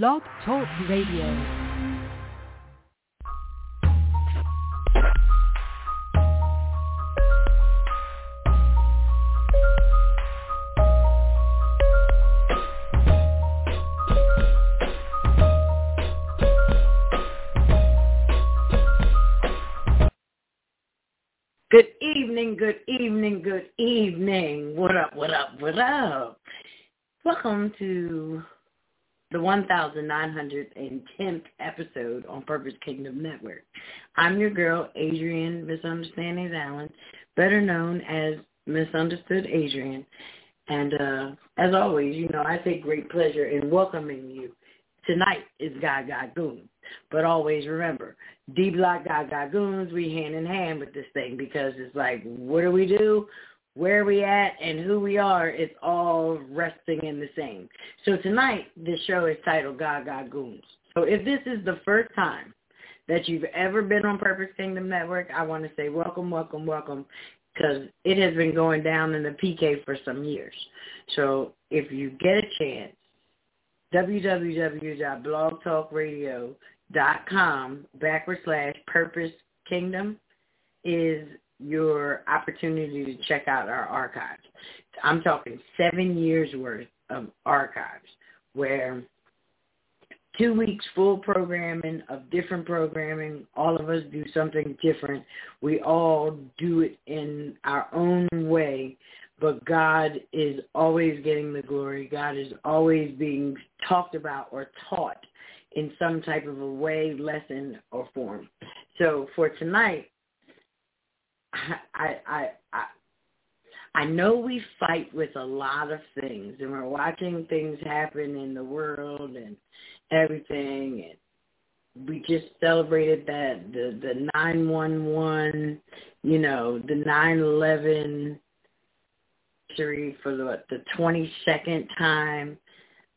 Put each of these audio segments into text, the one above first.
Blog Talk Radio. Good evening, good evening, good evening. What up, what up, what up? Welcome to the 1910th episode on Purpose Kingdom Network. I'm your girl, Adriana Misunderstandings Allen, better known as Misunderstood Adriana. And uh, as always, you know, I take great pleasure in welcoming you. Tonight is God's Got Goon. But always remember, D Block God's Got Goons, we hand in hand with this thing because it's like, what do we do? Where we at and who we are, it's all resting in the same. So tonight, the show is titled God Goons. So if this is the first time that you've ever been on Purpose Kingdom Network, I want to say welcome, welcome, welcome, because it has been going down in the PK for some years. So if you get a chance, www.blogtalkradio.com backward slash purpose kingdom is your opportunity to check out our archives. I'm talking seven years worth of archives where two weeks full programming of different programming. All of us do something different. We all do it in our own way, but God is always getting the glory. God is always being talked about or taught in some type of a way, lesson, or form. So for tonight, I, I, I, I know we fight with a lot of things, and we're watching things happen in the world and everything. And we just celebrated that the the nine one one, you know, the nine eleven for the the twenty second time.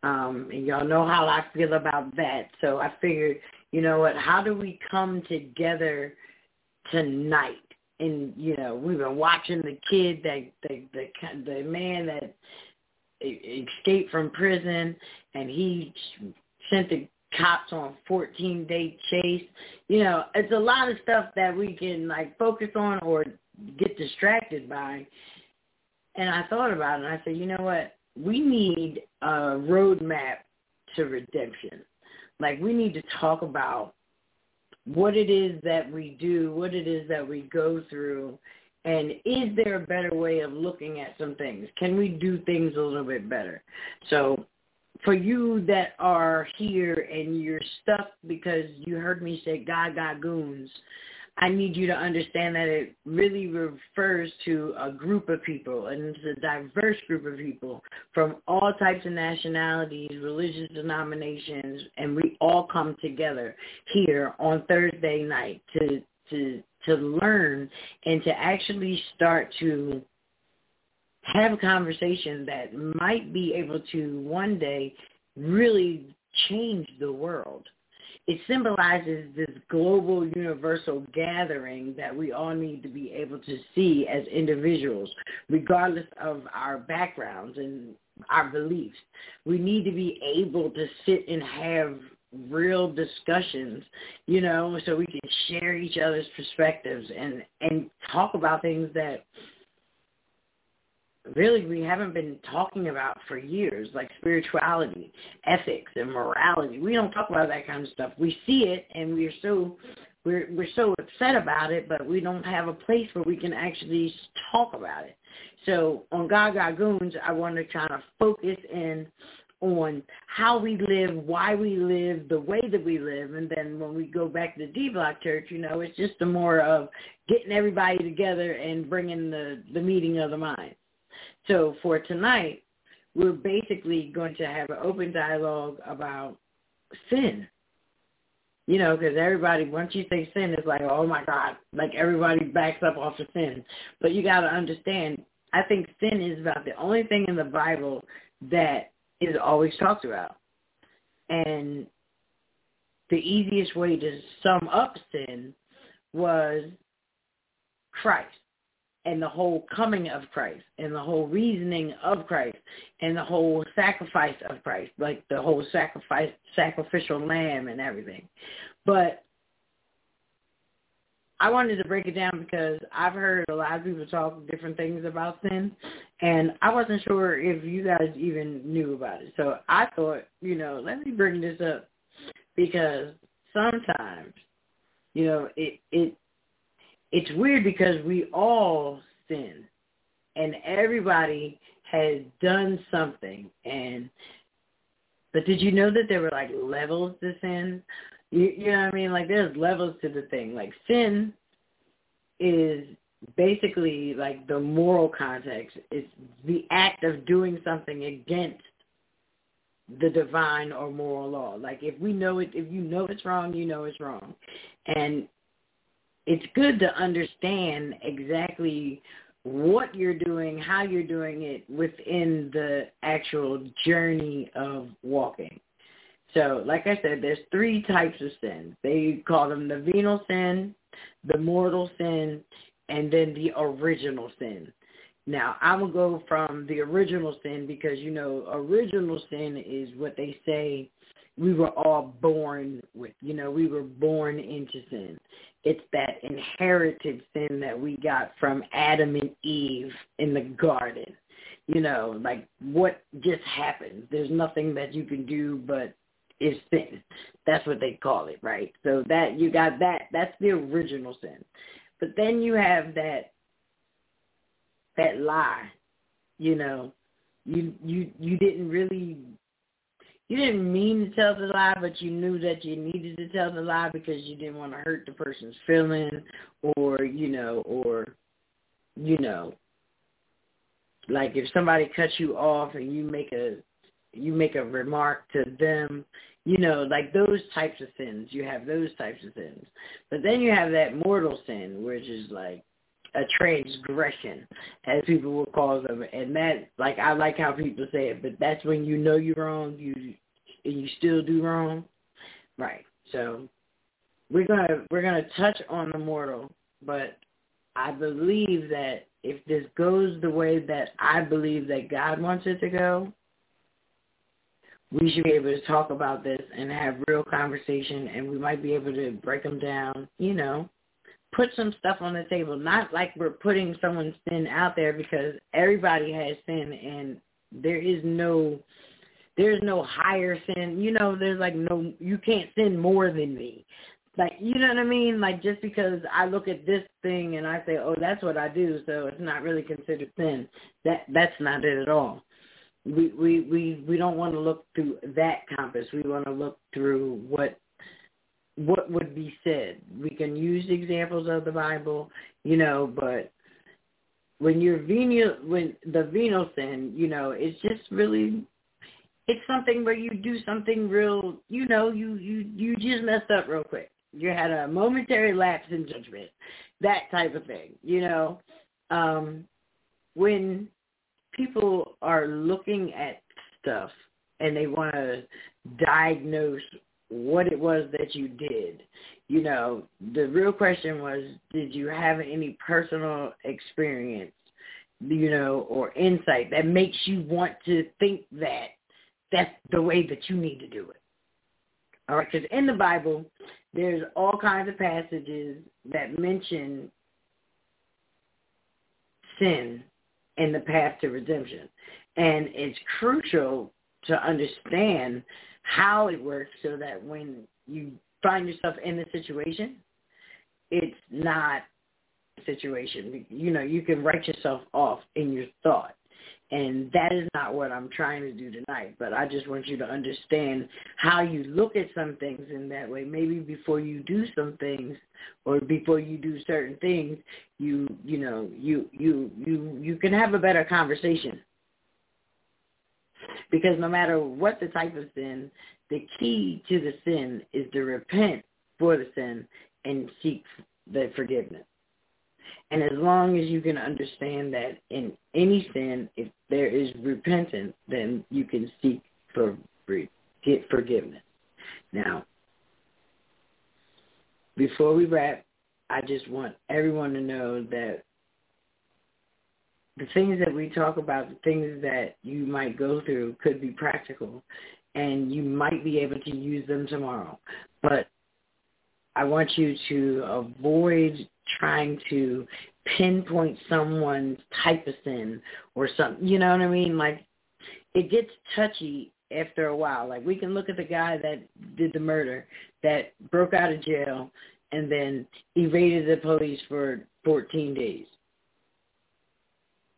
Um, and y'all know how I feel about that. So I figured, you know what, how do we come together tonight? And you know, we've been watching the kid that the the the man that escaped from prison, and he sent the cops on 14 day chase. You know, it's a lot of stuff that we can like focus on or get distracted by. And I thought about it and I said, you know what? We need a roadmap to redemption. Like we need to talk about what it is that we do, what it is that we go through, and is there a better way of looking at some things? Can we do things a little bit better? So for you that are here and you're stuck because you heard me say got goons, I need you to understand that it really refers to a group of people, and it's a diverse group of people from all types of nationalities, religious denominations, and we all come together here on Thursday night to to to learn and to actually start to have a conversation that might be able to one day really change the world it symbolizes this global universal gathering that we all need to be able to see as individuals, regardless of our backgrounds and our beliefs. We need to be able to sit and have real discussions, you know, so we can share each other's perspectives and and talk about things that really we haven't been talking about for years, like spirituality, ethics, and morality. We don't talk about that kind of stuff. We see it, and we're so we're we're so upset about it, but we don't have a place where we can actually talk about it. So on Gaga Goons, I want to try to focus in on how we live, why we live, the way that we live, and then when we go back to the D Block Church, you know, it's just a more of getting everybody together and bringing the the meeting of the mind. So for tonight, we're basically going to have an open dialogue about sin. You know, because everybody, once you say sin, it's like, oh my God, like everybody backs up off of sin. But you got to understand, I think sin is about the only thing in the Bible that is always talked about. And the easiest way to sum up sin was Christ. And the whole coming of Christ and the whole reasoning of Christ and the whole sacrifice of Christ, like the whole sacrifice sacrificial lamb and everything. But I wanted to break it down because I've heard a lot of people talk different things about sin and I wasn't sure if you guys even knew about it. So I thought, you know, let me bring this up because sometimes, you know, it it it's weird because we all sin and everybody has done something and but did you know that there were like levels to sin? You, you know what I mean? Like there's levels to the thing. Like sin is basically like the moral context. It's the act of doing something against the divine or moral law. Like if we know it, if you know it's wrong, you know it's wrong. And it's good to understand exactly what you're doing, how you're doing it within the actual journey of walking. So, like I said, there's three types of sin. They call them the venial sin, the mortal sin, and then the original sin. Now, I will go from the original sin because, you know, original sin is what they say we were all born with. You know, we were born into sin. It's that inherited sin that we got from Adam and Eve in the garden. You know, like what just happened. There's nothing that you can do but is sin. That's what they call it, right? So that you got that that's the original sin. But then you have that that lie. You know, you you you didn't really you didn't mean to tell the lie, but you knew that you needed to tell the lie because you didn't want to hurt the person's feeling, or you know, or you know, like if somebody cuts you off and you make a you make a remark to them, you know, like those types of sins. You have those types of sins, but then you have that mortal sin, which is like a transgression, as people will call them, and that like I like how people say it, but that's when you know you're wrong, you and you still do wrong, right? So we're gonna we're gonna touch on the mortal, but I believe that if this goes the way that I believe that God wants it to go, we should be able to talk about this and have real conversation, and we might be able to break them down, you know, put some stuff on the table. Not like we're putting someone's sin out there because everybody has sin and there is no there's no higher sin. You know, there's like no you can't sin more than me. Like you know what I mean? Like just because I look at this thing and I say, Oh, that's what I do, so it's not really considered sin. That that's not it at all. We we we, we don't want to look through that compass. We want to look through what what would be said. We can use examples of the Bible, you know, but when you're venial, when the venial sin, you know, it's just really, it's something where you do something real, you know, you you you just messed up real quick. You had a momentary lapse in judgment, that type of thing, you know. Um, when people are looking at stuff and they want to diagnose what it was that you did. You know, the real question was, did you have any personal experience, you know, or insight that makes you want to think that that's the way that you need to do it? All right, because in the Bible, there's all kinds of passages that mention sin and the path to redemption. And it's crucial to understand how it works so that when you find yourself in the situation, it's not a situation. You know, you can write yourself off in your thought. And that is not what I'm trying to do tonight. But I just want you to understand how you look at some things in that way. Maybe before you do some things or before you do certain things, you you know, you you you you can have a better conversation because no matter what the type of sin, the key to the sin is to repent for the sin and seek the forgiveness. And as long as you can understand that in any sin, if there is repentance, then you can seek for get forgiveness. Now, before we wrap, I just want everyone to know that the things that we talk about, the things that you might go through could be practical and you might be able to use them tomorrow. But I want you to avoid trying to pinpoint someone's type of sin or something. You know what I mean? Like it gets touchy after a while. Like we can look at the guy that did the murder, that broke out of jail and then evaded the police for 14 days.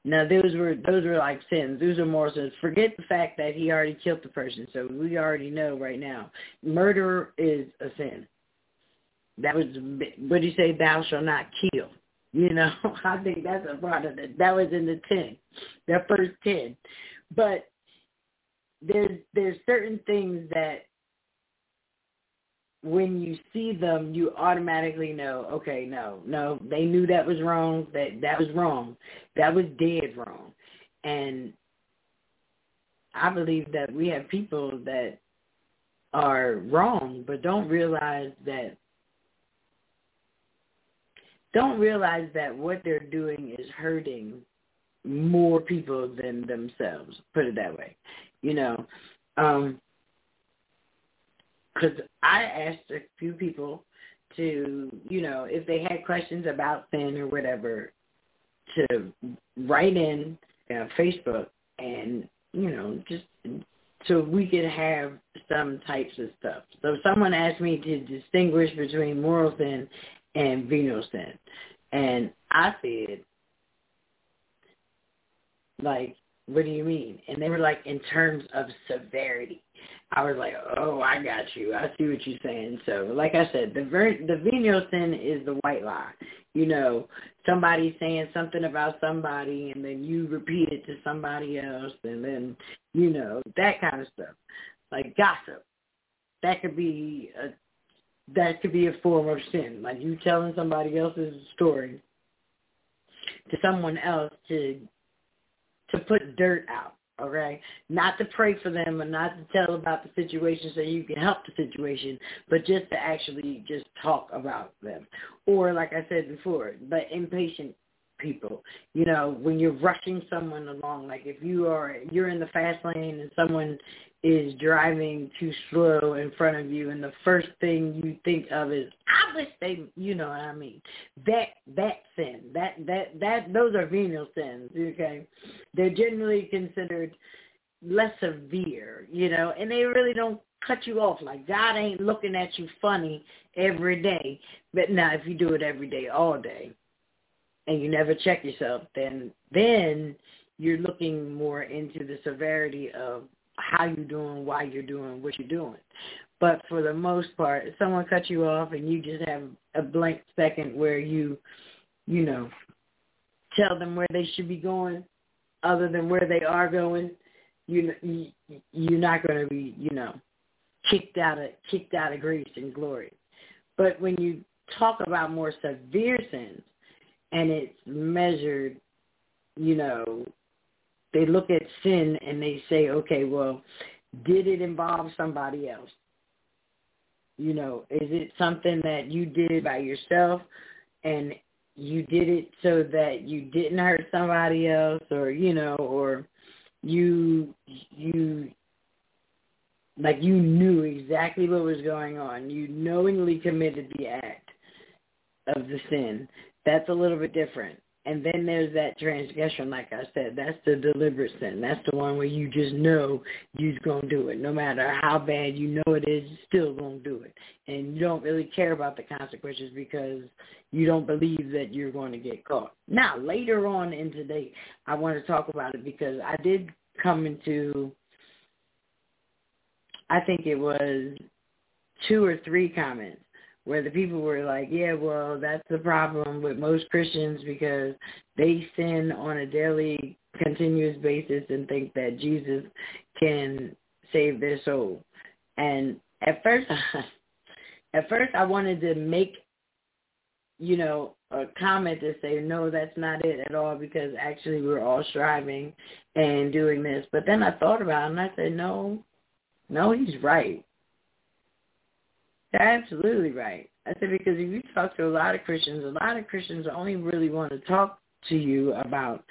Now those were those were like sins. Those are more sins. Forget the fact that he already killed the person. So we already know right now, murder is a sin. That was what do you say? Thou shalt not kill. You know, I think that's a part of it. That was in the ten, the first ten. But there's there's certain things that when you see them, you automatically know, okay, no, no, they knew that was wrong. That that was wrong. That was dead wrong. And I believe that we have people that are wrong, but don't realize that don't realize that what they're doing is hurting more people than themselves. Put it that way, you know. Um, because I asked a few people to, you know, if they had questions about sin or whatever, to write in uh, Facebook and, you know, just so we could have some types of stuff. So someone asked me to distinguish between moral sin and venial sin. And I said, like, what do you mean? And they were like, in terms of severity. I was like, oh, I got you. I see what you're saying. So, like I said, the ver- the venial sin is the white lie. You know, somebody saying something about somebody, and then you repeat it to somebody else, and then you know that kind of stuff, like gossip. That could be a that could be a form of sin, like you telling somebody else's story to someone else to to put dirt out okay? Not to pray for them and not to tell about the situation so you can help the situation, but just to actually just talk about them. Or like I said before, but impatient people. You know, when you're rushing someone along, like if you are you're in the fast lane and someone is driving too slow in front of you and the first thing you think of is I wish they you know what I mean. That that sin. That that that those are venial sins, okay? They're generally considered less severe, you know, and they really don't cut you off. Like God ain't looking at you funny every day. But now if you do it every day, all day, and you never check yourself, then then you're looking more into the severity of how you're doing, why you're doing what you're doing. But for the most part, if someone cuts you off and you just have a blank second where you, you know, tell them where they should be going, other than where they are going, you, you you're not going to be, you know, kicked out of kicked out of grace and glory. But when you talk about more severe sins, and it's measured, you know, they look at sin and they say, okay, well, did it involve somebody else? You know, is it something that you did by yourself and you did it so that you didn't hurt somebody else or, you know, or you you like you knew exactly what was going on. You knowingly committed the act of the sin. That's a little bit different. And then there's that transgression, like I said. That's the deliberate sin. That's the one where you just know you're going to do it. No matter how bad you know it is, you're still to do it. And you don't really care about the consequences because you don't believe that you're going to get caught. Now, later on in today, I want to talk about it because I did come into, I think it was two or three comments where the people were like, yeah, well, that's the problem with most Christians because they sin on a daily, continuous basis and think that Jesus can save their soul. And at first, at first I wanted to make, you know, a comment to say, no, that's not it at all because actually we're all striving and doing this. But then I thought about it and I said, no, no, he's right. Absolutely right. I said because if you talk to a lot of Christians, a lot of Christians only really want to talk to you about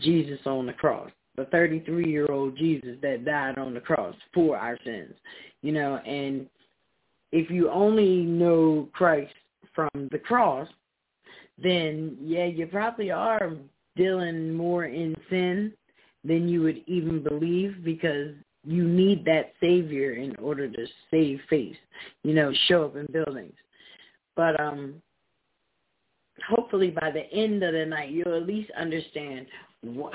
Jesus on the cross, the 33-year-old Jesus that died on the cross for our sins, you know, and if you only know Christ from the cross, then yeah, you probably are dealing more in sin than you would even believe because you need that savior in order to save face, you know, show up in buildings. But um hopefully by the end of the night you'll at least understand what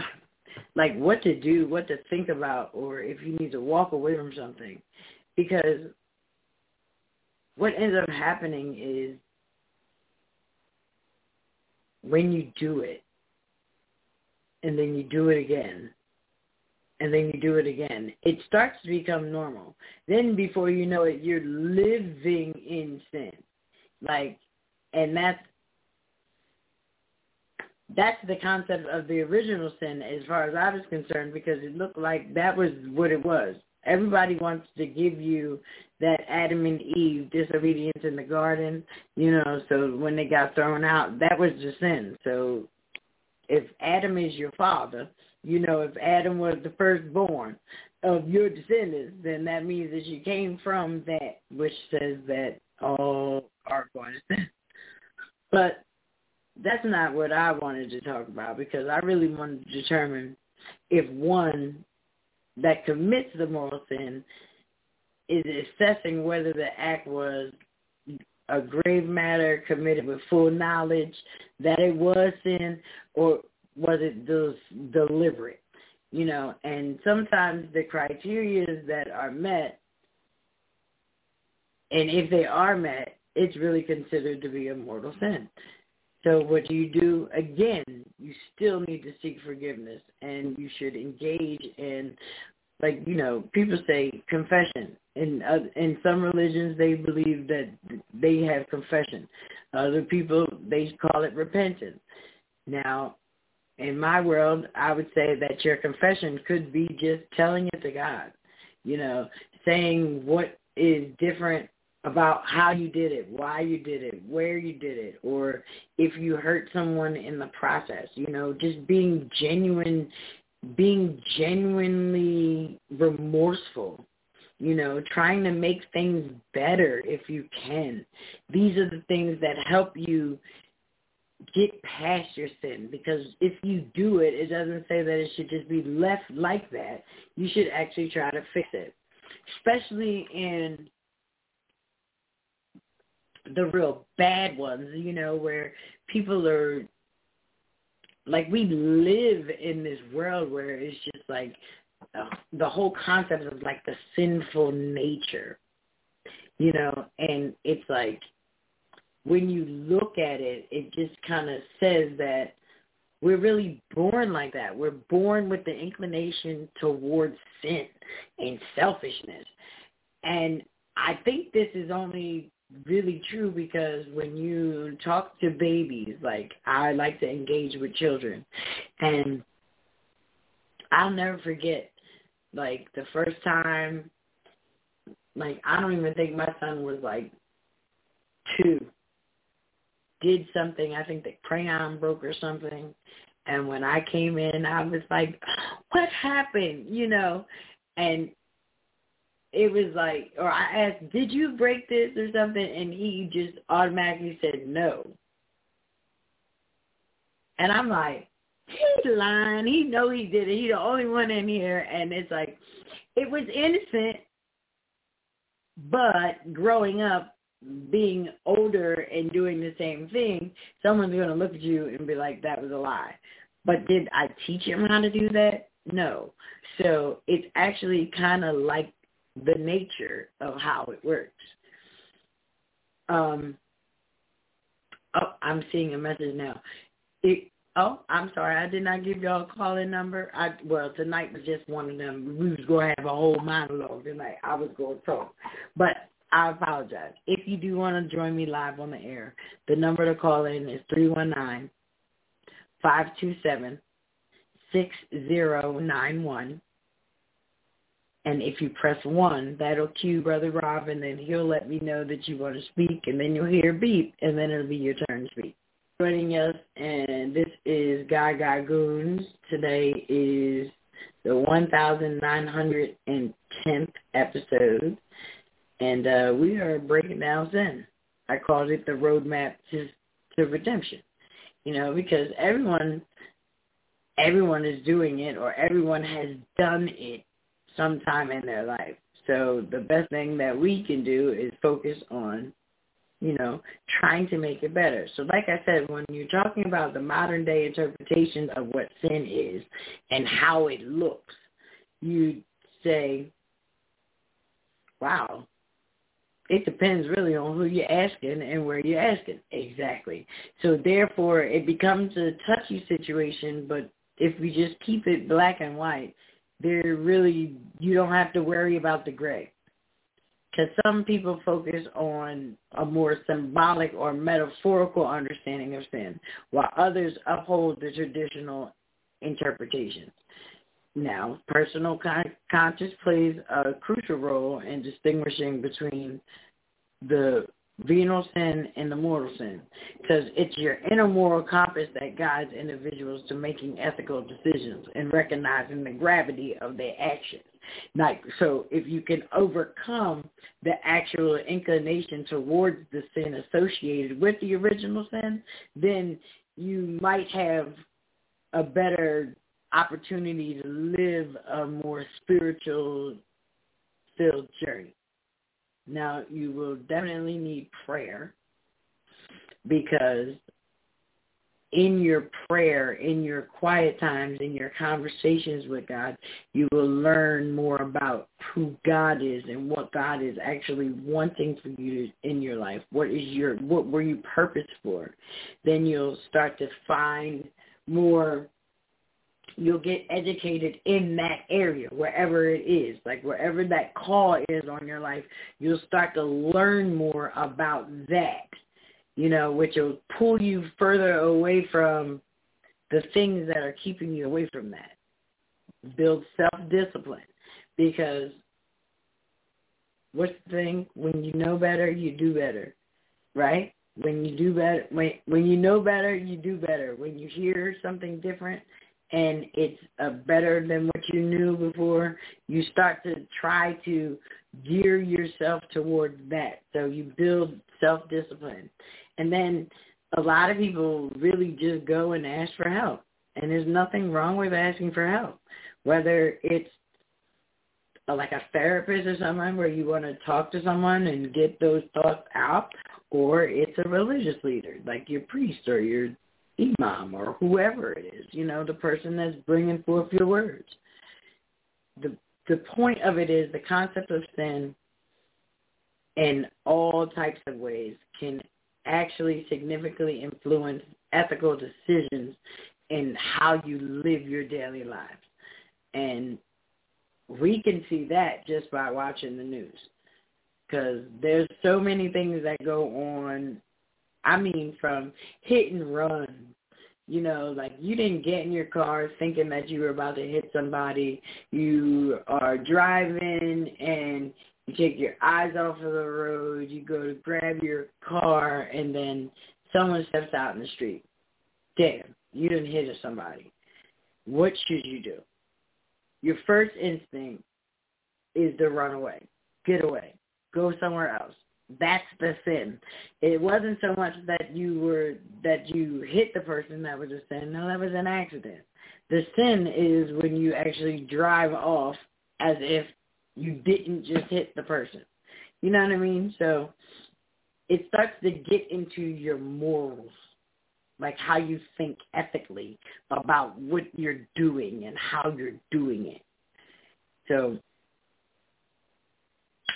like what to do, what to think about or if you need to walk away from something. Because what ends up happening is when you do it and then you do it again and then you do it again, it starts to become normal. Then before you know it, you're living in sin. Like, and that's that's the concept of the original sin as far as I was concerned because it looked like that was what it was. Everybody wants to give you that Adam and Eve disobedience in the garden, you know, so when they got thrown out, that was the sin. So if Adam is your father, you know, if Adam was the firstborn of your descendants, then that means that you came from that, which says that all are going to. But that's not what I wanted to talk about because I really wanted to determine if one that commits the moral sin is assessing whether the act was a grave matter committed with full knowledge that it was sin or was it just deliberate? You know, and sometimes the criteria that are met, and if they are met, it's really considered to be a mortal sin. So what do you do? Again, you still need to seek forgiveness, and you should engage in, like you know, people say confession. In uh, in some religions, they believe that they have confession. Other people they call it repentance. Now, in my world, I would say that your confession could be just telling it to God. You know, saying what is different about how you did it, why you did it, where you did it, or if you hurt someone in the process, you know, just being genuine, being genuinely remorseful, you know, trying to make things better if you can. These are the things that help you get past your sin because if you do it, it doesn't say that it should just be left like that. You should actually try to fix it, especially in the real bad ones, you know, where people are like we live in this world where it's just like uh, the whole concept of like the sinful nature, you know, and it's like when you look at it, it just kind of says that we're really born like that. We're born with the inclination towards sin and selfishness. And I think this is only really true because when you talk to babies, like I like to engage with children, and I'll never forget, like the first time, like I don't even think my son was like two, did something, I think the crayon broke or something, and when I came in, I was like, what happened, you know, and it was like, or I asked, did you break this or something? And he just automatically said no. And I'm like, he's lying. He know he did it. He's the only one in here. And it's like, it was innocent, but growing up, being older and doing the same thing, someone's going to look at you and be like, that was a lie. But did I teach him how to do that? No. So it's actually kind of like the nature of how it works. Um, oh, I'm seeing a message now. It, oh, I'm sorry, I did not give y'all a call-in number. I well, tonight was just one of them. We was going to have a whole monologue tonight. I was going to talk, but I apologize. If you do want to join me live on the air, the number to call in is three one nine five two seven six zero nine one. And if you press one, that'll cue Brother Rob, and then he'll let me know that you want to speak, and then you'll hear beep, and then it'll be your turn to speak. joining us, and this is God's Got Goons. Today is the 1,910th episode, and uh, we are breaking down sin. I called it the roadmap to, to redemption. You know, because everyone, everyone is doing it, or everyone has done it sometime in their life. So the best thing that we can do is focus on you know, trying to make it better. So like I said, when you're talking about the modern day interpretation of what sin is and how it looks, you say, wow, it depends really on who you're asking and where you're asking. Exactly. So therefore, it becomes a touchy situation, but if we just keep it black and white, there really, you don't have to worry about the gray because some people focus on a more symbolic or metaphorical understanding of sin, while others uphold the traditional interpretation. Now, personal con- conscience plays a crucial role in distinguishing between the venial sin and the mortal sin because it's your inner moral compass that guides individuals to making ethical decisions and recognizing the gravity of their actions. Like, so if you can overcome the actual inclination towards the sin associated with the original sin, then you might have a better opportunity to live a more spiritual filled journey. Now, you will definitely need prayer because in your prayer, in your quiet times, in your conversations with God, you will learn more about who God is and what God is actually wanting for you in your life. What is your what were you purposed for? Then you'll start to find more you'll get educated in that area, wherever it is, like wherever that call is on your life, you'll start to learn more about that you know, which will pull you further away from the things that are keeping you away from that. Build self-discipline because what's the thing? When you know better, you do better, right? When you do better, when when you know better, you do better. When you hear something different and it's uh, better than what you knew before, you start to try to gear yourself towards that. So you build self-discipline. And then a lot of people really just go and ask for help. And there's nothing wrong with asking for help, whether it's like a therapist or someone where you want to talk to someone and get those thoughts out, or it's a religious leader like your priest or your imam or whoever it is, you know, the person that's bringing forth your words. The the point of it is the concept of sin in all types of ways can actually significantly influence ethical decisions in how you live your daily lives. And we can see that just by watching the news because there's so many things that go on. I mean, from hit and run, you know, like you didn't get in your car thinking that you were about to hit somebody. You are driving and you take your eyes off of the road, you go to grab your car, and then someone steps out in the street. Damn, you didn't hit somebody. What should you do? Your first instinct is to run away, get away, go somewhere else. That's the sin. It wasn't so much that you were that you hit the person that was a sin. No, that was an accident. The sin is when you actually drive off as if you didn't just hit the person. You know what I mean? So it starts to get into your morals, like how you think ethically about what you're doing and how you're doing it. So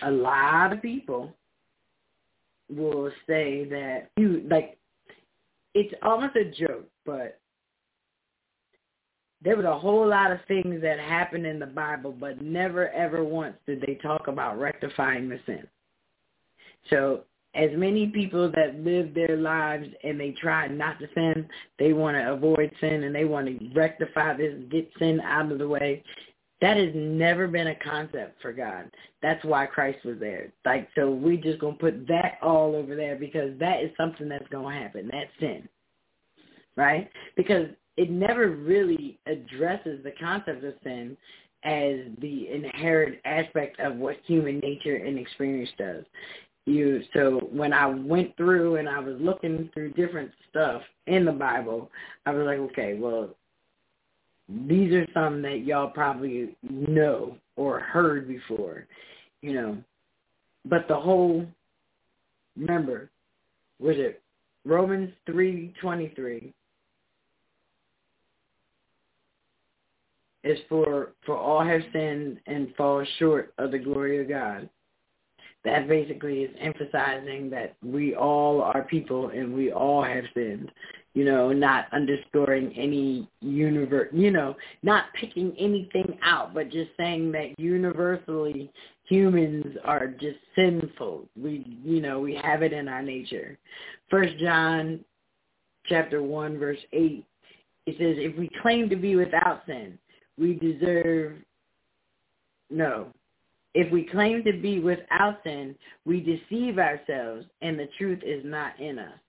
a lot of people will say that you like it's almost a joke, but there was a whole lot of things that happened in the Bible, but never ever once did they talk about rectifying the sin. So as many people that live their lives and they try not to sin, they want to avoid sin and they want to rectify this, get sin out of the way. That has never been a concept for God. That's why Christ was there. Like so we just gonna put that all over there because that is something that's gonna happen. That's sin. right? Because it never really addresses the concept of sin as the inherent aspect of what human nature and experience does. You so when I went through and I was looking through different stuff in the Bible, I was like, okay, well, these are some that y'all probably know or heard before, you know. But the whole remember, was it Romans three twenty three is for for all have sinned and fall short of the glory of God. That basically is emphasizing that we all are people and we all have sinned. You know, not underscoring any universe, you know, not picking anything out, but just saying that universally humans are just sinful. We, you know, we have it in our nature. First John chapter 1 verse 8, it says, if we claim to be without sin, we deserve no. If we claim to be without sin, we deceive ourselves and the truth is not in us.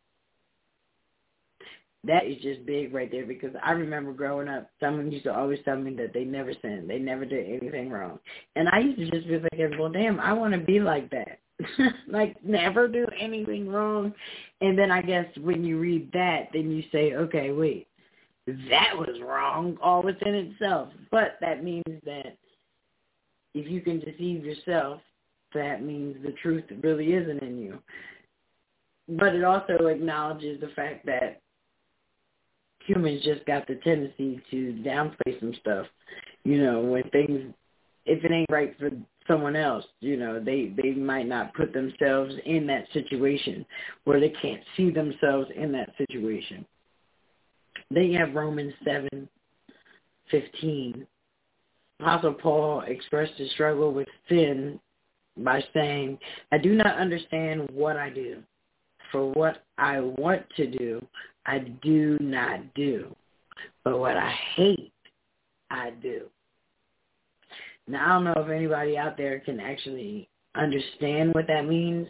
That is just big right there because I remember growing up, someone used to always tell me that they never sinned. They never did anything wrong. And I used to just be thinking, well, damn, I want to be like that. like never do anything wrong. And then I guess when you read that, then you say, okay, wait, that was wrong all within itself. But that means that if you can deceive yourself, that means the truth really isn't in you. But it also acknowledges the fact that humans just got the tendency to downplay some stuff. You know, when things, if it ain't right for someone else, you know, they they might not put themselves in that situation where they can't see themselves in that situation. Then you have Romans seven fifteen. Apostle Paul expressed his struggle with sin by saying, I do not understand what I do. For what I want to do, I do not do. But what I hate, I do. Now, I don't know if anybody out there can actually understand what that means,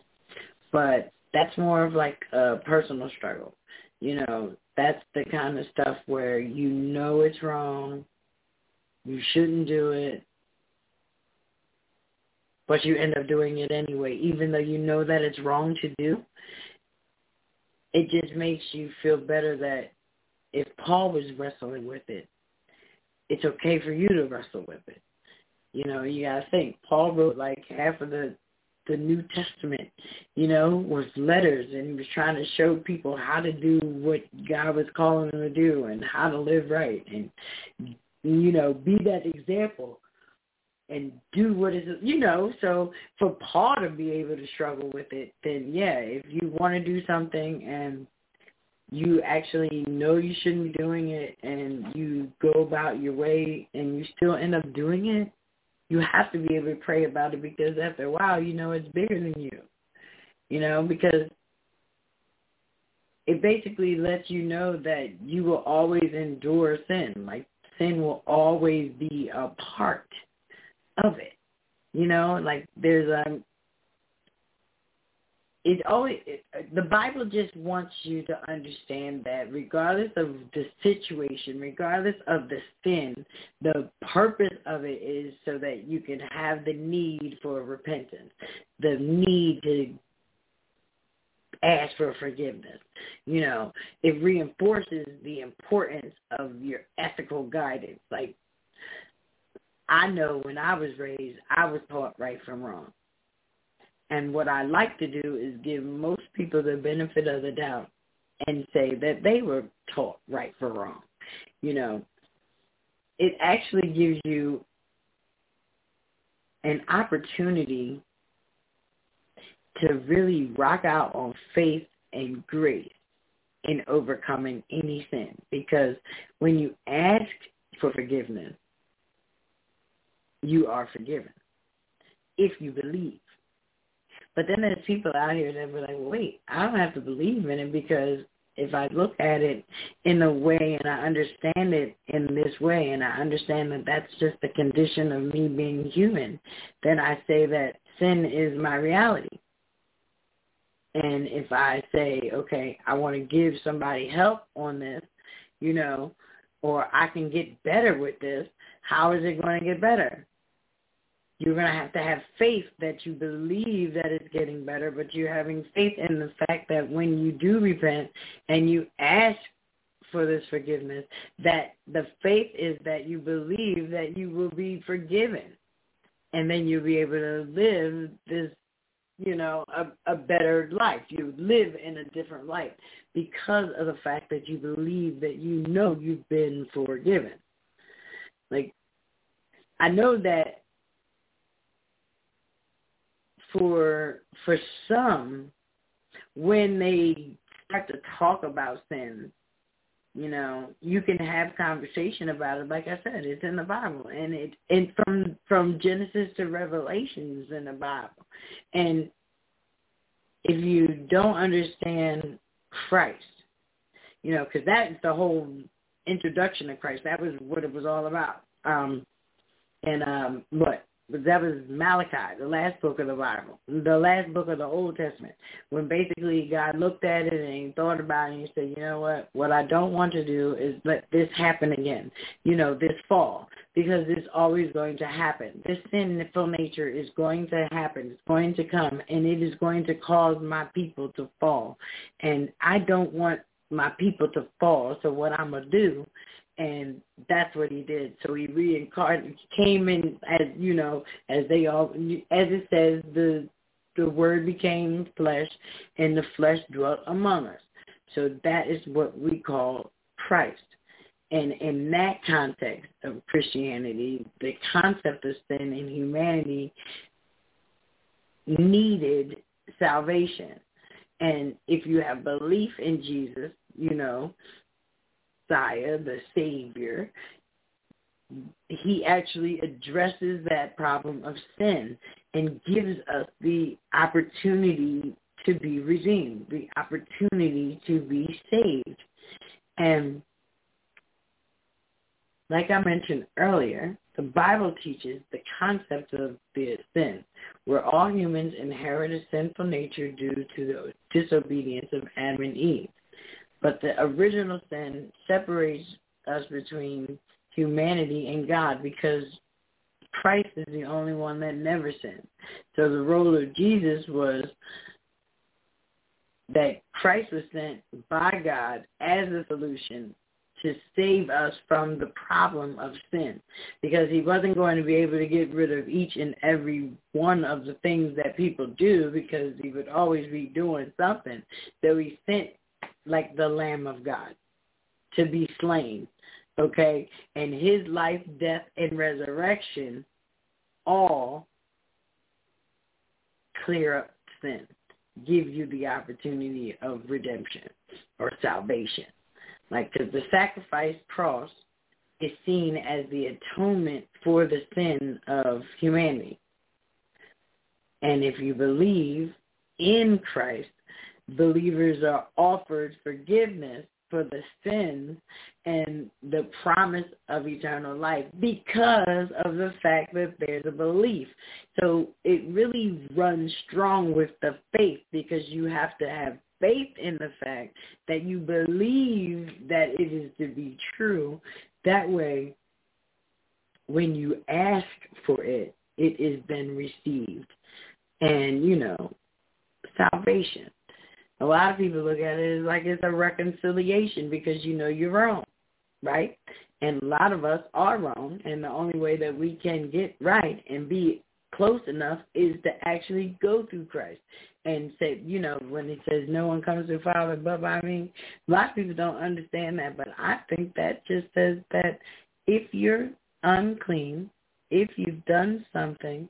but that's more of like a personal struggle. You know, that's the kind of stuff where you know it's wrong, you shouldn't do it, but you end up doing it anyway, even though you know that it's wrong to do. It just makes you feel better that if Paul was wrestling with it, it's okay for you to wrestle with it. You know, you gotta think. Paul wrote like half of the the New Testament, you know, was letters and he was trying to show people how to do what God was calling them to do and how to live right and you know, be that example and do what is you know, so for Paul to be able to struggle with it, then yeah, if you want to do something and you actually know you shouldn't be doing it and you go about your way and you still end up doing it, you have to be able to pray about it because after a while, you know it's bigger than you. You know, because it basically lets you know that you will always endure sin. Like sin will always be a part of it. You know, like there's a it always the Bible just wants you to understand that regardless of the situation, regardless of the sin, the purpose of it is so that you can have the need for repentance, the need to ask for forgiveness. You know, it reinforces the importance of your ethical guidance. Like I know when I was raised, I was taught right from wrong and what I like to do is give most people the benefit of the doubt and say that they were taught right from wrong. You know, it actually gives you an opportunity to really rock out on faith and grace in overcoming any sin. Because when you ask for forgiveness, you are forgiven if you believe. But then there's people out here that were like, wait, I don't have to believe in it because if I look at it in a way and I understand it in this way and I understand that that's just the condition of me being human, then I say that sin is my reality. And if I say, okay, I want to give somebody help on this, you know, or I can get better with this. How is it going to get better? You're going to have to have faith that you believe that it's getting better, but you're having faith in the fact that when you do repent and you ask for this forgiveness, that the faith is that you believe that you will be forgiven. And then you'll be able to live this, you know, a, a better life. You live in a different life because of the fact that you believe that you know you've been forgiven. Like, I know that for for some, when they start to talk about sin, you know, you can have conversation about it. Like I said, it's in the Bible, and it and from from Genesis to Revelations in the Bible. And if you don't understand Christ, you know, because that's the whole introduction of Christ. That was what it was all about. Um, and um, what that was Malachi, the last book of the Bible, the last book of the Old Testament, when basically God looked at it and he thought about it and he said, you know what, what I don't want to do is let this happen again, you know, this fall, because it's always going to happen. This sinful nature is going to happen. It's going to come, and it is going to cause my people to fall. And I don't want my people to fall, so what I'm going to do and that's what he did. So he reincarnated, came in as you know, as they all, as it says, the the word became flesh, and the flesh dwelt among us. So that is what we call Christ. And in that context of Christianity, the concept of sin and humanity needed salvation. And if you have belief in Jesus, you know, Messiah, the Savior, he actually addresses that problem of sin and gives us the opportunity to be redeemed, the opportunity to be saved. And like I mentioned earlier, the Bible teaches the concept of the sin. We're all humans inherit a sinful nature due to the disobedience of Adam and Eve. But the original sin separates us between humanity and God because Christ is the only one that never sinned. So the role of Jesus was that Christ was sent by God as a solution to save us from the problem of sin because he wasn't going to be able to get rid of each and every one of the things that people do because he would always be doing something. So he sent like the Lamb of God to be slain. Okay? And his life, death, and resurrection all clear up sin, give you the opportunity of redemption or salvation. Like, because the sacrifice cross is seen as the atonement for the sin of humanity. And if you believe in Christ, believers are offered forgiveness for the sins and the promise of eternal life because of the fact that there's a belief. So it really runs strong with the faith because you have to have faith in the fact that you believe that it is to be true. That way, when you ask for it, it is then received. And, you know, salvation. A lot of people look at it as like it's a reconciliation because you know you're wrong, right? And a lot of us are wrong, and the only way that we can get right and be close enough is to actually go through Christ and say, you know, when he says no one comes to the Father but by me, a lot of people don't understand that, but I think that just says that if you're unclean, if you've done something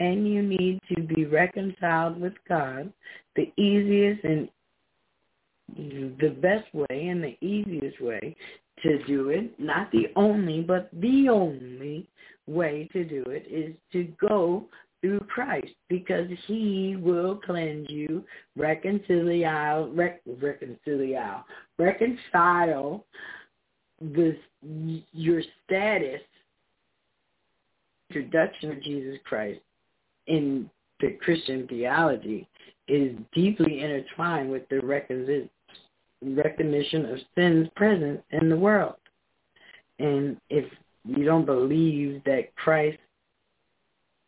and you need to be reconciled with God, the easiest and the best way and the easiest way to do it, not the only, but the only way to do it is to go through Christ because he will cleanse you, reconcile, rec, reconcile, reconcile this, your status, introduction of Jesus Christ in the Christian theology is deeply intertwined with the recognition of sin's presence in the world. And if you don't believe that Christ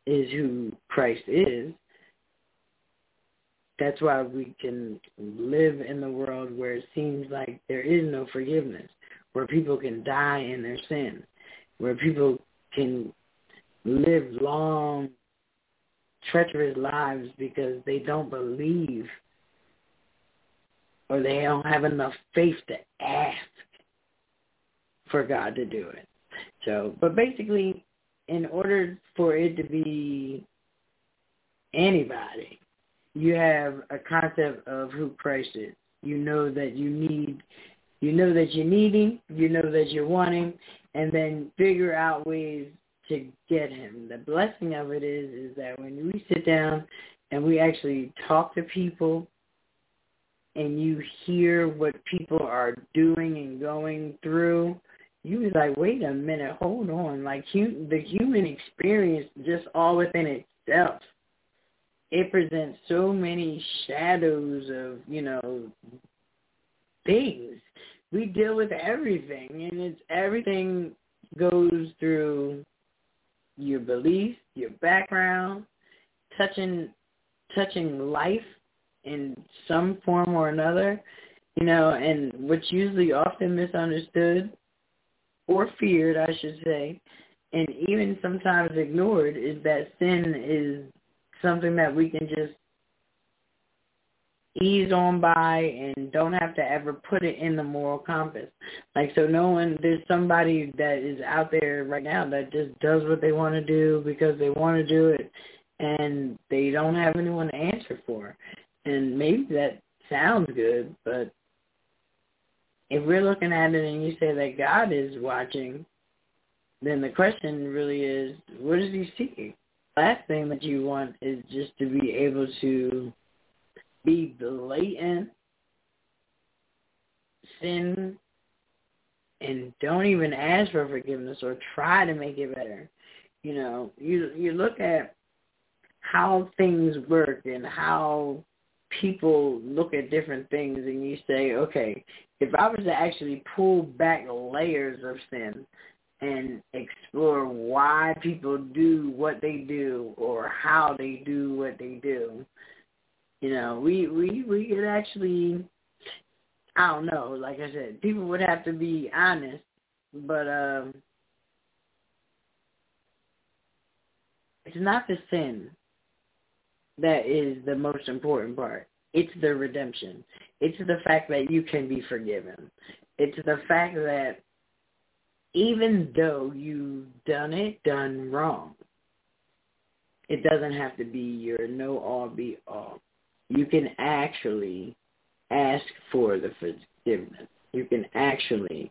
is who Christ is, that's why we can live in the world where it seems like there is no forgiveness, where people can die in their sin, where people can live long, treacherous lives because they don't believe or they don't have enough faith to ask for God to do it. So, but basically, in order for it to be anybody, you have a concept of who Christ is. You know that you need, you know that you need him, you know that you want him, and then figure out ways to get him. The blessing of it is, is that when we sit down and we actually talk to people and you hear what people are doing and going through, you was like, wait a minute, hold on. Like hu- the human experience just all within itself, it presents so many shadows of, you know, things. We deal with everything and it's everything goes through your beliefs, your background, touching touching life in some form or another, you know, and what's usually often misunderstood or feared, I should say, and even sometimes ignored is that sin is something that we can just ease on by and don't have to ever put it in the moral compass. Like so no one there's somebody that is out there right now that just does what they want to do because they want to do it and they don't have anyone to answer for. And maybe that sounds good, but if we're looking at it and you say that God is watching, then the question really is, what is he seeking? Last thing that you want is just to be able to be blatant, sin, and don't even ask for forgiveness or try to make it better. You know, you you look at how things work and how people look at different things and you say, okay, if I was to actually pull back layers of sin and explore why people do what they do or how they do what they do, you know, we we we could actually I don't know, like I said, people would have to be honest, but um it's not the sin that is the most important part. It's the redemption. It's the fact that you can be forgiven. It's the fact that even though you've done it, done wrong, it doesn't have to be your no all be all. You can actually ask for the forgiveness. You can actually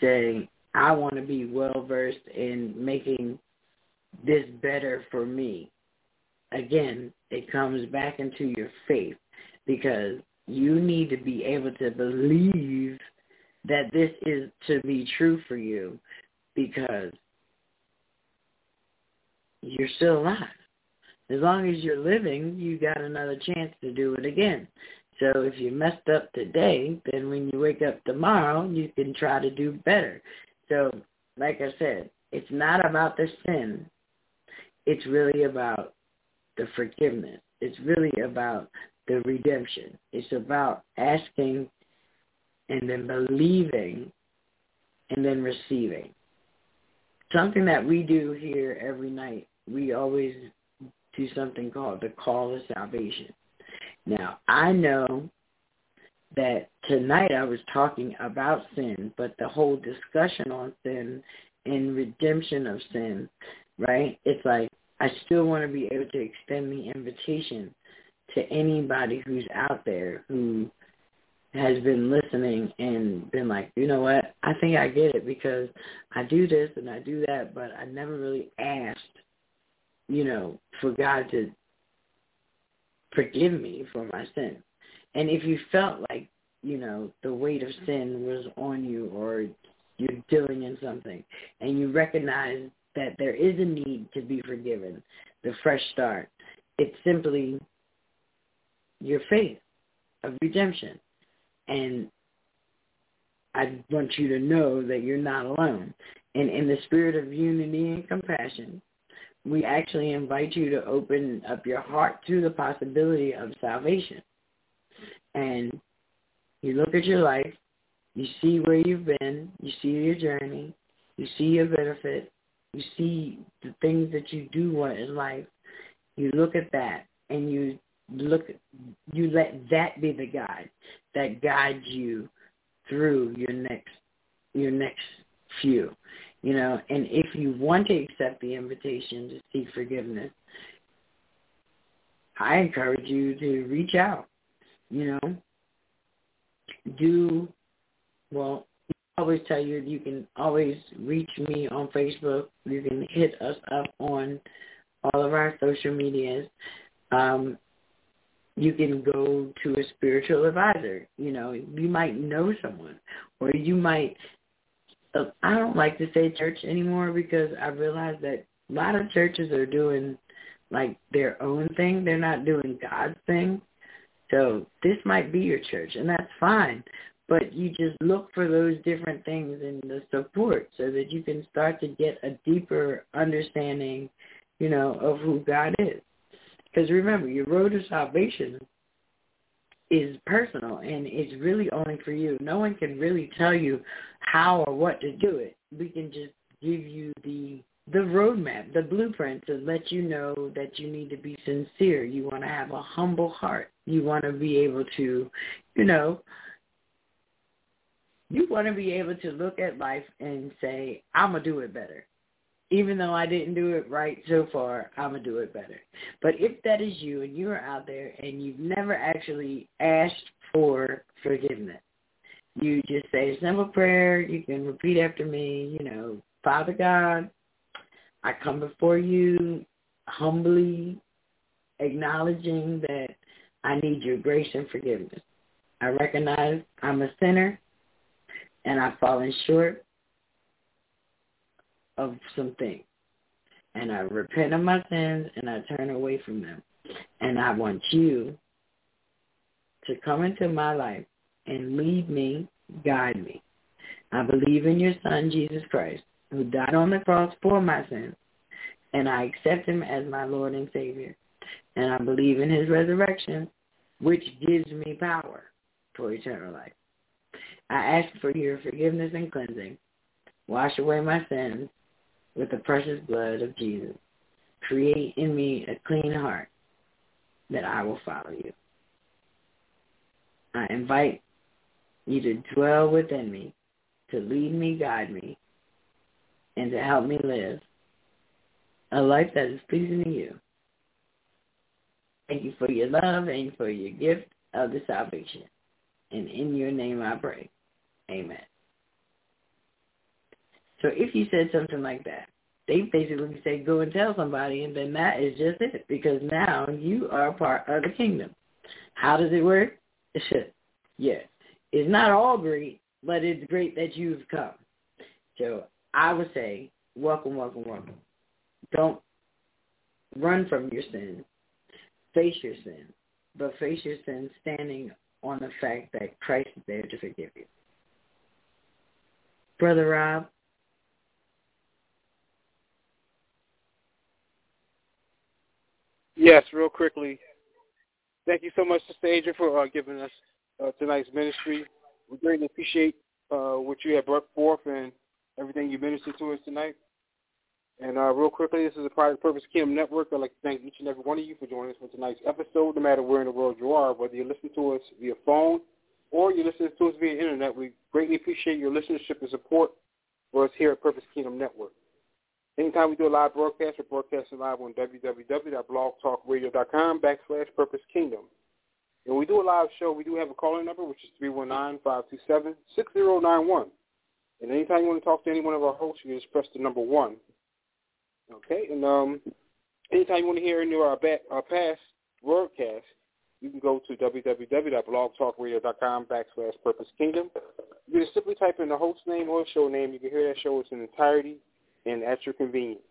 say, I want to be well versed in making this better for me. Again, it comes back into your faith because you need to be able to believe that this is to be true for you because you're still alive. As long as you're living, you got another chance to do it again. So if you messed up today, then when you wake up tomorrow, you can try to do better. So like I said, it's not about the sin. It's really about the forgiveness. It's really about the redemption. It's about asking and then believing and then receiving. Something that we do here every night, we always do something called the call of salvation. Now, I know that tonight I was talking about sin, but the whole discussion on sin and redemption of sin, right? It's like I still want to be able to extend the invitation to anybody who's out there who has been listening and been like, you know what, I think I get it because I do this and I do that, but I never really asked, you know, for God to forgive me for my sin. And if you felt like, you know, the weight of sin was on you or you're dealing in something and you recognize that there is a need to be forgiven, the fresh start, it's simply your faith of redemption. And I want you to know that you're not alone. And in the spirit of unity and compassion, we actually invite you to open up your heart to the possibility of salvation. And you look at your life, you see where you've been, you see your journey, you see your benefit, you see the things that you do want in life. You look at that and you look you let that be the guide that guides you through your next your next few you know and if you want to accept the invitation to seek forgiveness i encourage you to reach out you know do well I always tell you you can always reach me on facebook you can hit us up on all of our social medias um, you can go to a spiritual advisor. You know, you might know someone, or you might. I don't like to say church anymore because I realize that a lot of churches are doing like their own thing. They're not doing God's thing. So this might be your church, and that's fine. But you just look for those different things in the support so that you can start to get a deeper understanding, you know, of who God is. Because remember, your road to salvation is personal and it's really only for you. No one can really tell you how or what to do it. We can just give you the the roadmap, the blueprint to let you know that you need to be sincere. You want to have a humble heart. You want to be able to, you know, you want to be able to look at life and say, I'm going to do it better even though I didn't do it right so far, I'm going to do it better. But if that is you and you're out there and you've never actually asked for forgiveness, you just say a simple prayer. You can repeat after me, you know, Father God, I come before you humbly acknowledging that I need your grace and forgiveness. I recognize I'm a sinner and I've fallen short of some things. And I repent of my sins and I turn away from them. And I want you to come into my life and lead me, guide me. I believe in your son, Jesus Christ, who died on the cross for my sins. And I accept him as my Lord and Savior. And I believe in his resurrection, which gives me power for eternal life. I ask for your forgiveness and cleansing. Wash away my sins with the precious blood of Jesus. Create in me a clean heart that I will follow you. I invite you to dwell within me, to lead me, guide me, and to help me live a life that is pleasing to you. Thank you for your love and for your gift of the salvation. And in your name I pray. Amen. So if you said something like that, they basically say go and tell somebody, and then that is just it because now you are part of the kingdom. How does it work? yeah, it's not all great, but it's great that you've come. So I would say, welcome, welcome, welcome. Don't run from your sin. Face your sin, but face your sin standing on the fact that Christ is there to forgive you. Brother Rob, Yes, real quickly. Thank you so much, Sister Adrian, for uh, giving us uh, tonight's ministry. We greatly appreciate uh, what you have brought forth and everything you ministered to us tonight. And uh, real quickly, this is a Private Purpose Kingdom Network. I'd like to thank each and every one of you for joining us for tonight's episode, no matter where in the world you are, whether you listen to us via phone or you listen to us via internet. We greatly appreciate your listenership and support for us here at Purpose Kingdom Network. Anytime we do a live broadcast, we're broadcasting live on www.blogtalkradio.com backslash Purpose Kingdom. And we do a live show, we do have a calling number, which is 319-527-6091. And anytime you want to talk to any one of our hosts, you just press the number one. Okay? And um, anytime you want to hear any of our, back, our past broadcasts, you can go to www.blogtalkradio.com backslash Purpose Kingdom. You can simply type in the host name or show name. You can hear that show in its entirety and at your convenience.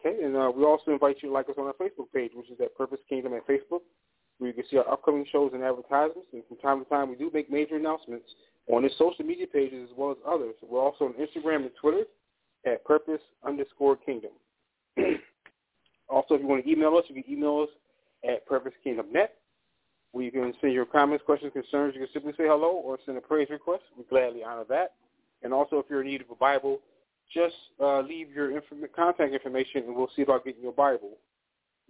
Okay, and uh, we also invite you to like us on our Facebook page, which is at Purpose Kingdom at Facebook. where you can see our upcoming shows and advertisements. And from time to time, we do make major announcements on the social media pages as well as others. We're also on Instagram and Twitter at purpose underscore kingdom. also, if you want to email us, you can email us at purposekingdomnet, where you can send your comments, questions, concerns. You can simply say hello or send a praise request. We gladly honor that. And also, if you're in need of a Bible, just uh, leave your inform- contact information, and we'll see about getting your Bible.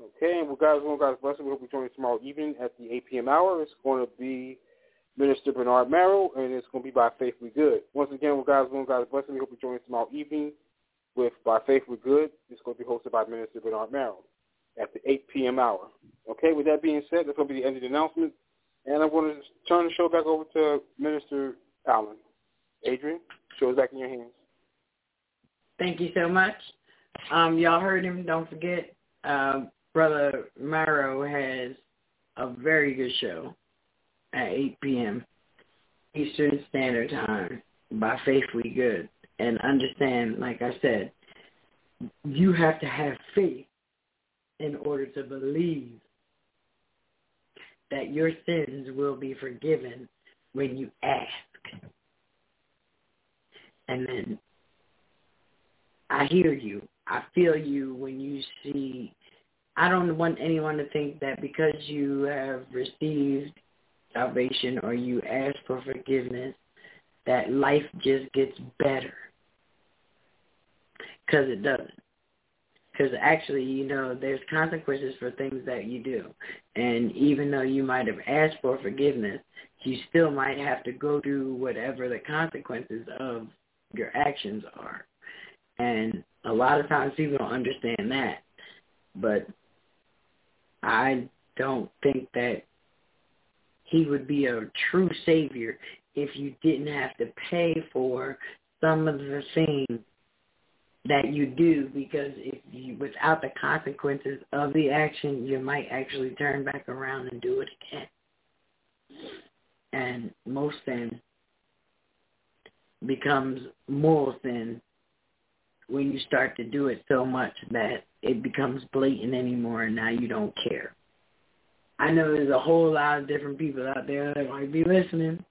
Okay, and well, guys, well, guys, bless you. We hope you join us tomorrow evening at the 8 p.m. hour. It's going to be Minister Bernard Merrill, and it's going to be by Faith We Good. Once again, well, guys, well, guys, bless you. We hope you join us tomorrow evening with By Faith We Good. It's going to be hosted by Minister Bernard Merrill at the 8 p.m. hour. Okay, with that being said, that's going to be the end of the announcement. And I'm going to turn the show back over to Minister Allen. Adrian, show is back in your hands. Thank you so much. Um, y'all heard him. Don't forget, um, Brother Maro has a very good show at 8 p.m. Eastern Standard Time by Faith We Good. And understand, like I said, you have to have faith in order to believe that your sins will be forgiven when you ask. And then I hear you. I feel you when you see I don't want anyone to think that because you have received salvation or you ask for forgiveness that life just gets better. Because it doesn't. Because actually, you know, there's consequences for things that you do. And even though you might have asked for forgiveness, you still might have to go through whatever the consequences of your actions are. And a lot of times people don't understand that. But I don't think that he would be a true savior if you didn't have to pay for some of the things that you do because if you without the consequences of the action you might actually turn back around and do it again and most sin becomes moral sin when you start to do it so much that it becomes blatant anymore and now you don't care. I know there's a whole lot of different people out there that might be listening.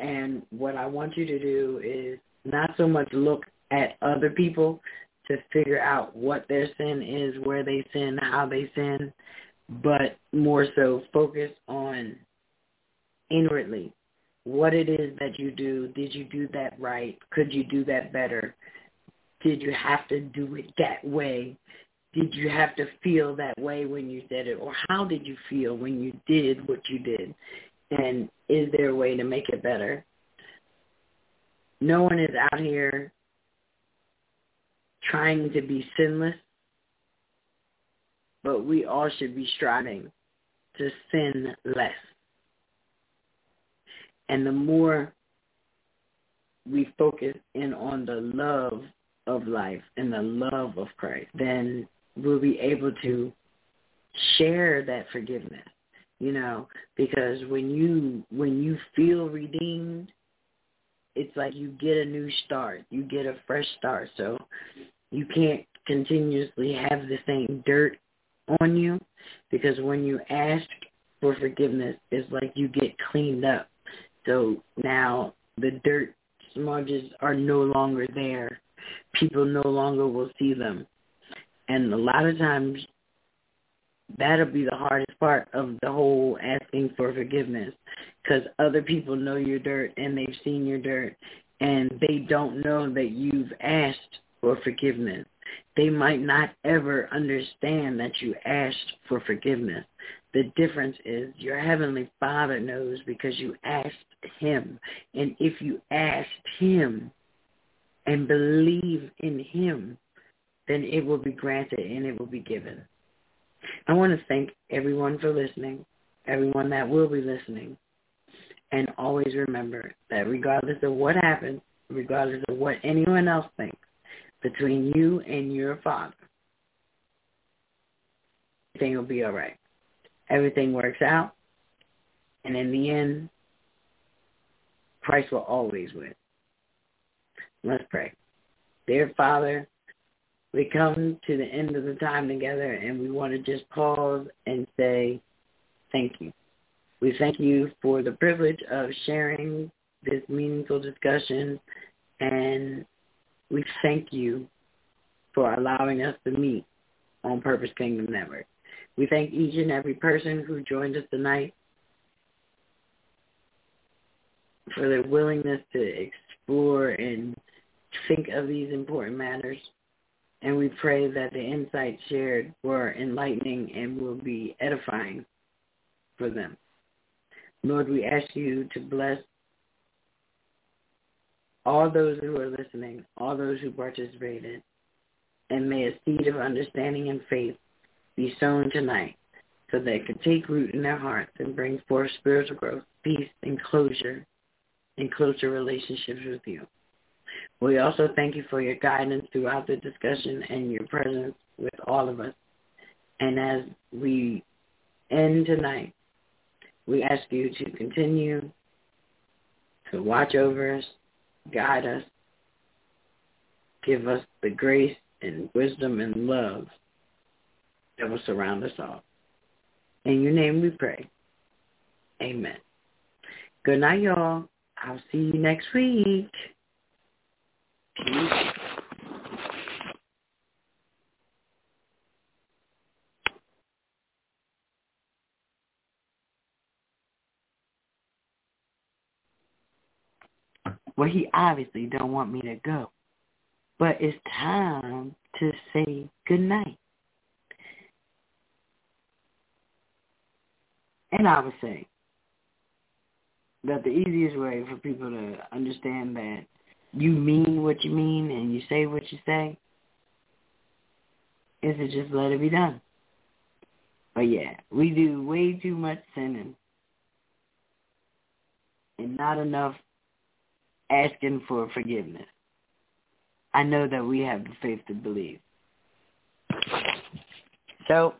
And what I want you to do is not so much look at other people to figure out what their sin is, where they sin, how they sin, but more so focus on inwardly what it is that you do. Did you do that right? Could you do that better? Did you have to do it that way? Did you have to feel that way when you did it? Or how did you feel when you did what you did? And is there a way to make it better? No one is out here trying to be sinless, but we all should be striving to sin less. And the more we focus in on the love of life and the love of Christ, then we'll be able to share that forgiveness. You know, because when you when you feel redeemed, it's like you get a new start. You get a fresh start. So you can't continuously have the same dirt on you because when you ask for forgiveness, it's like you get cleaned up. So now the dirt smudges are no longer there people no longer will see them. And a lot of times that'll be the hardest part of the whole asking for forgiveness because other people know your dirt and they've seen your dirt and they don't know that you've asked for forgiveness. They might not ever understand that you asked for forgiveness. The difference is your heavenly Father knows because you asked him. And if you asked him, and believe in him, then it will be granted and it will be given. I want to thank everyone for listening, everyone that will be listening. And always remember that regardless of what happens, regardless of what anyone else thinks, between you and your father, everything will be all right. Everything works out. And in the end, Christ will always win. Let's pray. Dear Father, we come to the end of the time together and we want to just pause and say, thank you. We thank you for the privilege of sharing this meaningful discussion, and we thank you for allowing us to meet on Purpose Kingdom Network. We thank each and every person who joined us tonight for their willingness to explore and think of these important matters. And we pray that the insights shared were enlightening and will be edifying for them. Lord, we ask you to bless all those who are listening, all those who participated, and may a seed of understanding and faith be sown tonight so that it can take root in their hearts and bring forth spiritual growth, peace, and closure and closer relationships with you. We also thank you for your guidance throughout the discussion and your presence with all of us. And as we end tonight, we ask you to continue to watch over us, guide us, give us the grace and wisdom and love that will surround us all. In your name we pray. Amen. Good night, y'all. I'll see you next week. Well, he obviously don't want me to go. But it's time to say good night. And I would say that the easiest way for people to understand that you mean what you mean and you say what you say is it just let it be done. But yeah, we do way too much sinning and not enough asking for forgiveness. I know that we have the faith to believe. So,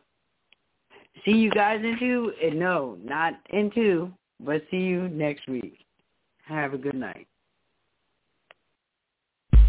see you guys in two, and no, not in two, but see you next week. Have a good night.